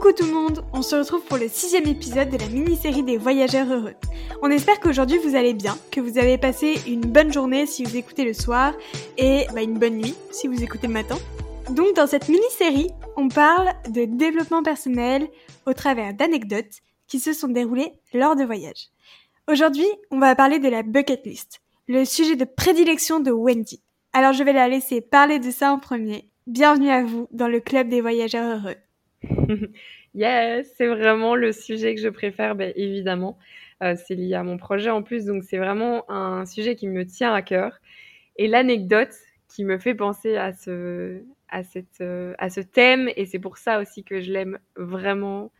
Coucou tout le monde, on se retrouve pour le sixième épisode de la mini-série des voyageurs heureux. On espère qu'aujourd'hui vous allez bien, que vous avez passé une bonne journée si vous écoutez le soir et bah, une bonne nuit si vous écoutez le matin. Donc dans cette mini-série, on parle de développement personnel au travers d'anecdotes qui se sont déroulées lors de voyages. Aujourd'hui, on va parler de la bucket list, le sujet de prédilection de Wendy. Alors je vais la laisser parler de ça en premier. Bienvenue à vous dans le club des voyageurs heureux. yes, c'est vraiment le sujet que je préfère, ben, évidemment. Euh, c'est lié à mon projet en plus, donc c'est vraiment un sujet qui me tient à cœur. Et l'anecdote qui me fait penser euh, à ce thème, et c'est pour ça aussi que je l'aime vraiment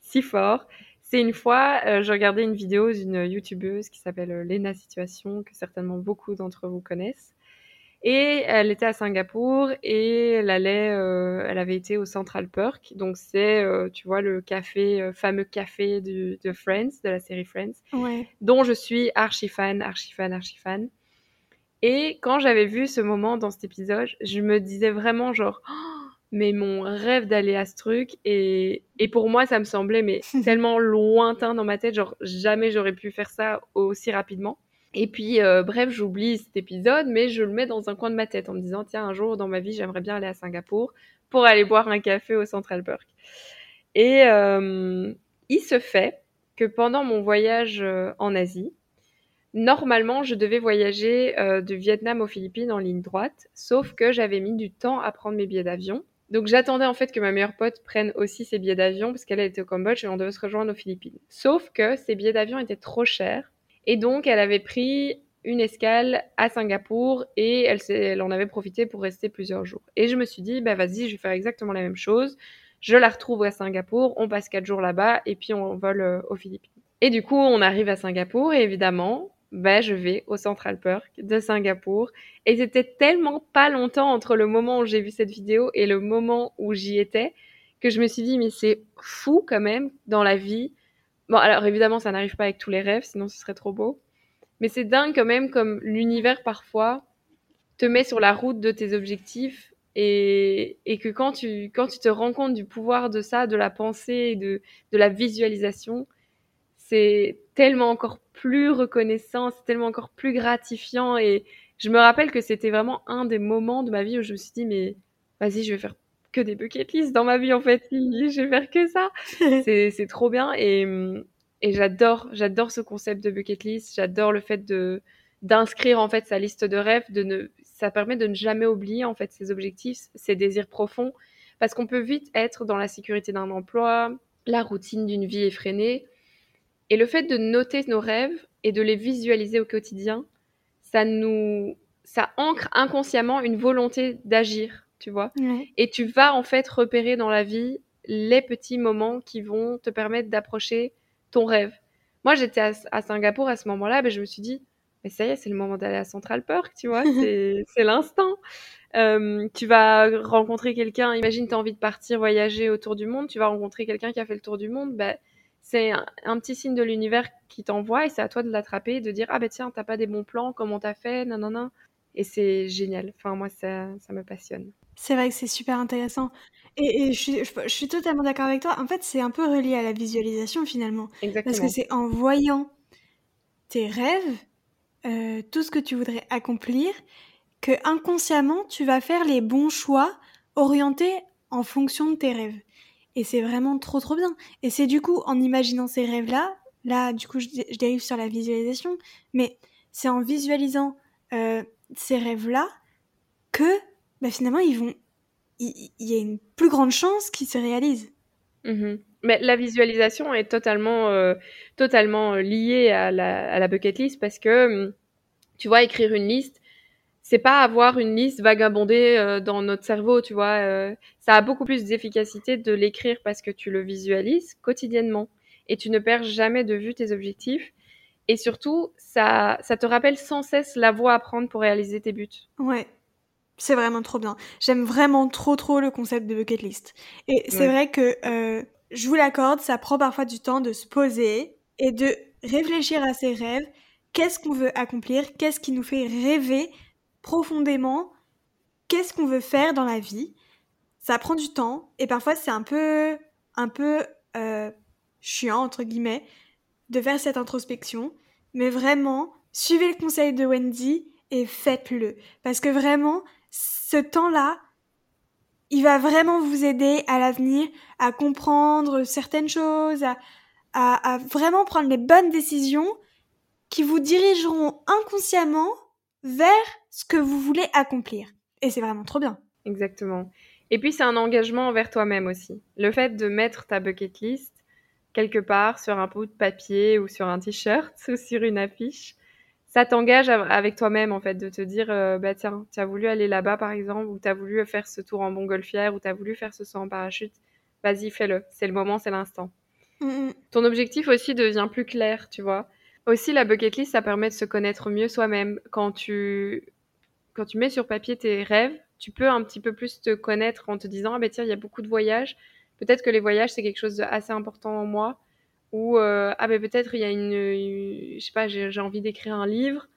si fort, c'est une fois, euh, je regardais une vidéo d'une youtubeuse qui s'appelle Lena Situation, que certainement beaucoup d'entre vous connaissent. Et elle était à Singapour et elle allait, euh, elle avait été au Central Perk. Donc c'est, euh, tu vois, le café, euh, fameux café de Friends, de la série Friends, Ouais. dont je suis archi fan, archi fan, archi fan. Et quand j'avais vu ce moment dans cet épisode, je me disais vraiment genre, oh, mais mon rêve d'aller à ce truc. Et, et pour moi, ça me semblait mais tellement lointain dans ma tête, genre jamais j'aurais pu faire ça aussi rapidement. Et puis, euh, bref, j'oublie cet épisode, mais je le mets dans un coin de ma tête en me disant, tiens, un jour dans ma vie, j'aimerais bien aller à Singapour pour aller boire un café au Central Perk. Et euh, il se fait que pendant mon voyage euh, en Asie, normalement, je devais voyager euh, de Vietnam aux Philippines en ligne droite, sauf que j'avais mis du temps à prendre mes billets d'avion. Donc j'attendais en fait que ma meilleure pote prenne aussi ses billets d'avion parce qu'elle était au Cambodge et on devait se rejoindre aux Philippines. Sauf que ces billets d'avion étaient trop chers et donc, elle avait pris une escale à Singapour et elle, en avait profité pour rester plusieurs jours. Et je me suis dit, bah vas-y, je vais faire exactement la même chose. Je la retrouve à Singapour, on passe quatre jours là-bas et puis on vole euh, aux Philippines. Et du coup, on arrive à Singapour et évidemment, bah, je vais au Central Perk de Singapour. Et c'était tellement pas longtemps entre le moment où j'ai vu cette vidéo et le moment où j'y étais que je me suis dit, mais c'est fou quand même dans la vie Bon, alors évidemment, ça n'arrive pas avec tous les rêves, sinon ce serait trop beau. Mais c'est dingue quand même comme l'univers parfois te met sur la route de tes objectifs et, et que quand tu, quand tu te rends compte du pouvoir de ça, de la pensée, de, de la visualisation, c'est tellement encore plus reconnaissant, c'est tellement encore plus gratifiant. Et je me rappelle que c'était vraiment un des moments de ma vie où je me suis dit, mais vas-y, je vais faire que des bucket lists dans ma vie en fait. Je vais faire que ça. c'est trop bien et, et j'adore j'adore ce concept de bucket list. J'adore le fait de d'inscrire en fait sa liste de rêves. De ne ça permet de ne jamais oublier en fait ses objectifs, ses désirs profonds parce qu'on peut vite être dans la sécurité d'un emploi, la routine d'une vie effrénée. Et le fait de noter nos rêves et de les visualiser au quotidien, ça nous ça ancre inconsciemment une volonté d'agir tu vois. Ouais. Et tu vas en fait repérer dans la vie les petits moments qui vont te permettre d'approcher ton rêve. Moi, j'étais à, à, Singapour à ce moment-là, ben, je me suis dit, mais ça y est, c'est le moment d'aller à Central Park, tu vois, c'est l'instant. Euh, tu vas rencontrer quelqu'un, imagine, tu as envie de partir voyager autour du monde, tu vas rencontrer quelqu'un qui a fait le tour du monde, ben, c'est un, un, petit signe de l'univers qui t'envoie et c'est à toi de l'attraper et de dire, ah ben tiens, t'as pas des bons plans, comment t'as fait, non, non, non. Et c'est génial. Enfin, moi, ça, ça me passionne. C'est vrai que c'est super intéressant. Et, et je, suis, je, je, suis, totalement d'accord avec toi. En fait, c'est un peu relié à la visualisation finalement. Exactement. Parce que c'est en voyant tes rêves, euh, tout ce que tu voudrais accomplir, que inconsciemment, tu vas faire les bons choix orientés en fonction de tes rêves. Et c'est vraiment trop trop bien. Et c'est du coup en imaginant ces rêves-là, là du coup je, je, dérive sur la visualisation, mais c'est en visualisant euh, ces rêves-là que bah, finalement, ils vont, il, y a une plus grande chance qu'ils se réalisent. Mmh. Mais la visualisation est totalement, euh, totalement liée à la, à la, bucket list parce que, mmh, tu vois, écrire une liste, c'est pas avoir une liste vagabondée euh, dans notre cerveau, tu vois. Euh, ça a beaucoup plus d'efficacité de l'écrire parce que tu le visualises quotidiennement et tu ne perds jamais de vue tes objectifs. Et surtout, ça, ça te rappelle sans cesse la voie à prendre pour réaliser tes buts. Ouais, c'est vraiment trop bien. J'aime vraiment trop trop le concept de bucket list. Et c'est ouais. vrai que euh, je vous l'accorde, ça prend parfois du temps de se poser et de réfléchir à ses rêves. Qu'est-ce qu'on veut accomplir? Qu'est-ce qui nous fait rêver profondément? Qu'est-ce qu'on veut faire dans la vie? Ça prend du temps et parfois c'est un peu un peu euh, chiant, entre guillemets, de faire cette introspection. Mais vraiment, suivez le conseil de Wendy et faites-le. Parce que vraiment, ce temps-là, il va vraiment vous aider à l'avenir à comprendre certaines choses, à, vraiment prendre les bonnes décisions qui vous dirigeront inconsciemment vers ce que vous voulez accomplir. Et c'est vraiment trop bien. Exactement. Et puis c'est un engagement envers toi-même aussi. Le fait de mettre ta bucket list quelque part sur un bout de papier ou sur un t-shirt ou sur une affiche, ça t'engage avec toi-même en fait de te dire euh, bah tiens, tu as voulu aller là-bas par exemple ou tu as voulu faire ce tour en montgolfière ou tu as voulu faire ce saut en parachute, vas-y, fais-le. C'est le moment, c'est l'instant. Mm, mm. Ton objectif aussi devient plus clair, tu vois. Aussi la bucket list ça permet de se connaître mieux soi-même quand tu quand tu mets sur papier tes rêves, tu peux un petit peu plus te connaître en te disant ah ben tiens, il y a beaucoup de voyages, peut-être que les voyages c'est quelque chose d'assez important en moi ou euh, ah ben peut-être il y a une, je sais pas j'ai envie d'écrire un livre.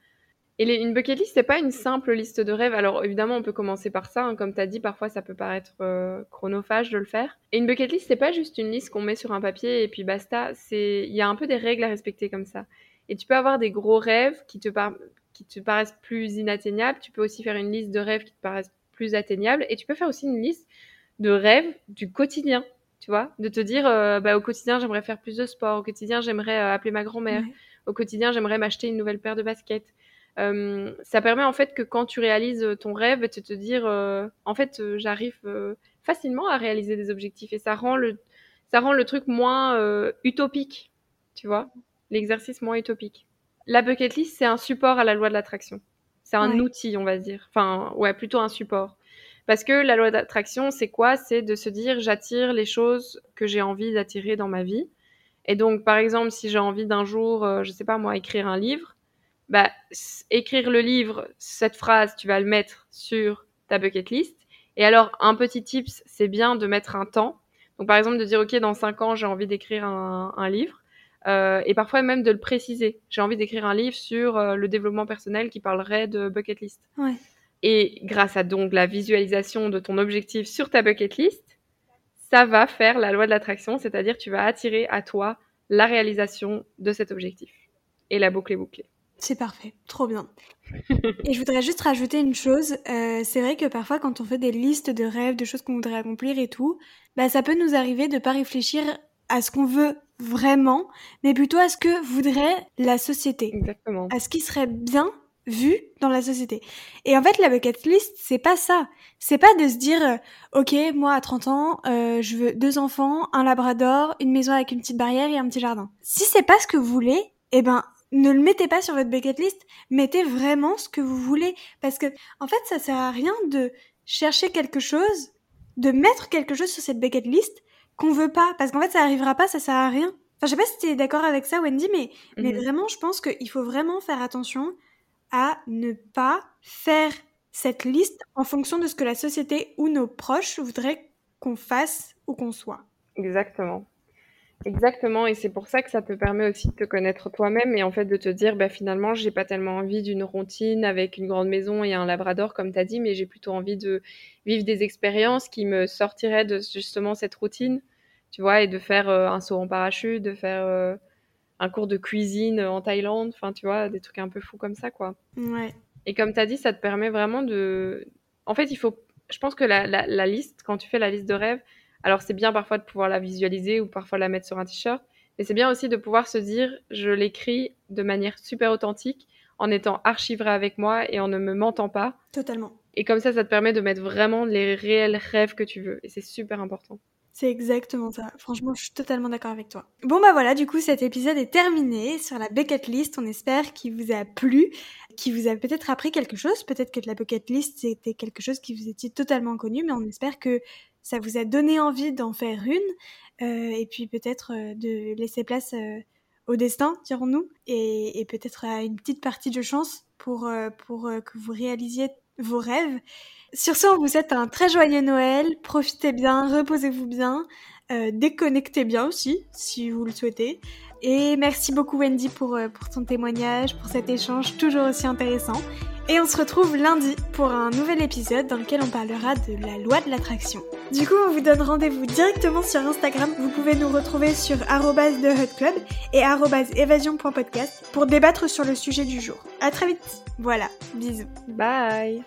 Et une bucket list c'est pas une simple liste de rêves. Alors évidemment on peut commencer par ça hein. comme tu as dit parfois ça peut paraître euh, chronophage de le faire. Et une bucket list c'est pas juste une liste qu'on met sur un papier et puis basta. C'est il y a un peu des règles à respecter comme ça. Et tu peux avoir des gros rêves qui te qui te paraissent plus inatteignables. Tu peux aussi faire une liste de rêves qui te paraissent plus atteignables. Et tu peux faire aussi une liste de rêves du quotidien tu vois, de te dire, euh, bah, au quotidien, j'aimerais faire plus de sport, au quotidien, j'aimerais euh, appeler ma grand-mère, au quotidien, j'aimerais m'acheter une nouvelle paire de baskets. Euh, ça permet en fait que quand tu réalises ton rêve, de te dire, en fait, j'arrive facilement à réaliser des objectifs et ça rend le, ça rend le truc moins utopique, tu vois, l'exercice moins utopique. La bucket list, c'est un support à la loi de l'attraction. C'est un outil, on va dire. Enfin, ouais, plutôt un support. Parce que la loi d'attraction, c'est quoi? C'est de se dire j'attire les choses que j'ai envie d'attirer dans ma vie. Et donc, par exemple, si j'ai envie d'un jour, je euh, je sais pas moi, écrire un livre, bah, écrire le livre, cette phrase, tu vas le mettre sur ta bucket list. Et alors, un petit tips, c'est bien de mettre un temps. Donc, par exemple, de dire, OK, dans cinq ans, j'ai envie d'écrire un, livre. Euh, et parfois même de le préciser. J'ai envie d'écrire un livre sur euh, le développement personnel qui parlerait de bucket list. Ouais. Et grâce à donc la visualisation de ton objectif sur ta bucket list, ça va faire la loi de l'attraction, c'est-à-dire tu vas attirer à toi la réalisation de cet objectif. Et la boucle est bouclée. C'est parfait, trop bien. et je voudrais juste rajouter une chose, euh, c'est vrai que parfois quand on fait des listes de rêves, de choses qu'on voudrait accomplir et tout, bah ça peut nous arriver de pas réfléchir à ce qu'on veut vraiment, mais plutôt à ce que voudrait la société. Exactement. À ce qui serait bien vu dans la société. Et en fait, la bucket list, c'est pas ça. C'est pas de se dire, euh, ok, moi à 30 ans, euh, je veux deux enfants, un labrador, une maison avec une petite barrière et un petit jardin. Si c'est pas ce que vous voulez, eh ben, ne le mettez pas sur votre bucket list, mettez vraiment ce que vous voulez. Parce que, en fait, ça sert à rien de chercher quelque chose, de mettre quelque chose sur cette bucket list qu'on veut pas. Parce qu'en fait, ça arrivera pas, ça sert à rien. Enfin, je sais pas si tu es d'accord avec ça, Wendy, mais, mais mhm. vraiment, je pense qu'il faut vraiment faire attention à ne pas faire cette liste en fonction de ce que la société ou nos proches voudraient qu'on fasse ou qu'on soit. Exactement. Exactement, et c'est pour ça que ça te permet aussi de te connaître toi-même et en fait de te dire, bah, finalement, j'ai pas tellement envie d'une routine avec une grande maison et un labrador, comme tu as dit, mais j'ai plutôt envie de vivre des expériences qui me sortiraient de justement cette routine, tu vois, et de faire euh, un saut en parachute, de faire euh, un cours de cuisine en Thaïlande, enfin tu vois, des trucs un peu fous comme ça quoi. Ouais. Et comme tu as dit, ça te permet vraiment de... En fait, il faut... Je pense que la, la, liste, quand tu fais la liste de rêves, alors c'est bien parfois de pouvoir la visualiser ou parfois la mettre sur un t-shirt, mais c'est bien aussi de pouvoir se dire, je l'écris de manière super authentique, en étant archivré avec moi et en ne me mentant pas. Totalement. Et comme ça, ça te permet de mettre vraiment les réels rêves que tu veux. Et c'est super important. C'est exactement ça. Franchement, je suis totalement d'accord avec toi. Bon bah voilà, du coup cet épisode est terminé sur la bucket list. On espère qu'il vous a plu, qu'il vous a peut-être appris quelque chose. Peut-être que la bucket list c'était quelque chose qui vous était totalement connu, mais on espère que ça vous a donné envie d'en faire une euh, et puis peut-être euh, de laisser place euh, au destin, dirons-nous, et, et peut-être à une petite partie de chance pour, pour que vous réalisiez vos rêves. Sur ce, on vous souhaite un très joyeux Noël. Profitez bien, reposez-vous bien, euh, déconnectez bien aussi, si vous le souhaitez. Et merci beaucoup Wendy pour, euh, pour ton témoignage, pour cet échange toujours aussi intéressant. Et on se retrouve lundi pour un nouvel épisode dans lequel on parlera de la loi de l'attraction. Du coup, on vous donne rendez-vous directement sur Instagram. Vous pouvez nous retrouver sur @thehutclub et @evasion.podcast pour débattre sur le sujet du jour. À très vite. Voilà, bisous. Bye.